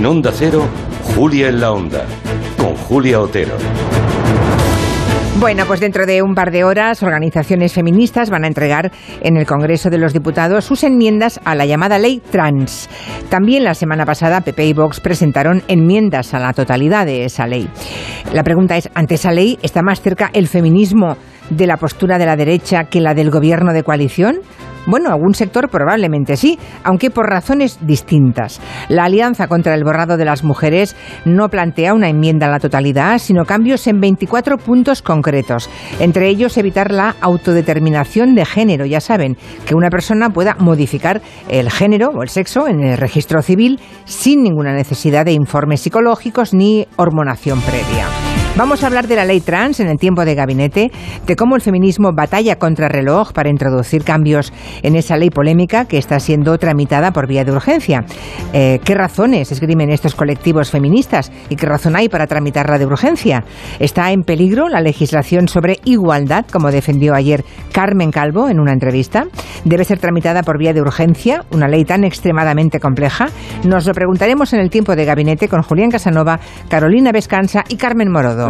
En Onda Cero, Julia en la Onda, con Julia Otero. Bueno, pues dentro de un par de horas, organizaciones feministas van a entregar en el Congreso de los Diputados sus enmiendas a la llamada ley trans. También la semana pasada, PP y Vox presentaron enmiendas a la totalidad de esa ley. La pregunta es, ¿ante esa ley está más cerca el feminismo de la postura de la derecha que la del gobierno de coalición? Bueno, algún sector probablemente sí, aunque por razones distintas. La Alianza contra el Borrado de las Mujeres no plantea una enmienda a la totalidad, sino cambios en 24 puntos concretos. Entre ellos, evitar la autodeterminación de género. Ya saben, que una persona pueda modificar el género o el sexo en el registro civil sin ninguna necesidad de informes psicológicos ni hormonación previa. Vamos a hablar de la ley trans en el tiempo de gabinete, de cómo el feminismo batalla contra reloj para introducir cambios en esa ley polémica que está siendo tramitada por vía de urgencia. Eh, ¿Qué razones esgrimen estos colectivos feministas y qué razón hay para tramitarla de urgencia? ¿Está en peligro la legislación sobre igualdad, como defendió ayer Carmen Calvo en una entrevista? ¿Debe ser tramitada por vía de urgencia una ley tan extremadamente compleja? Nos lo preguntaremos en el tiempo de gabinete con Julián Casanova, Carolina Vescanza y Carmen Morodo.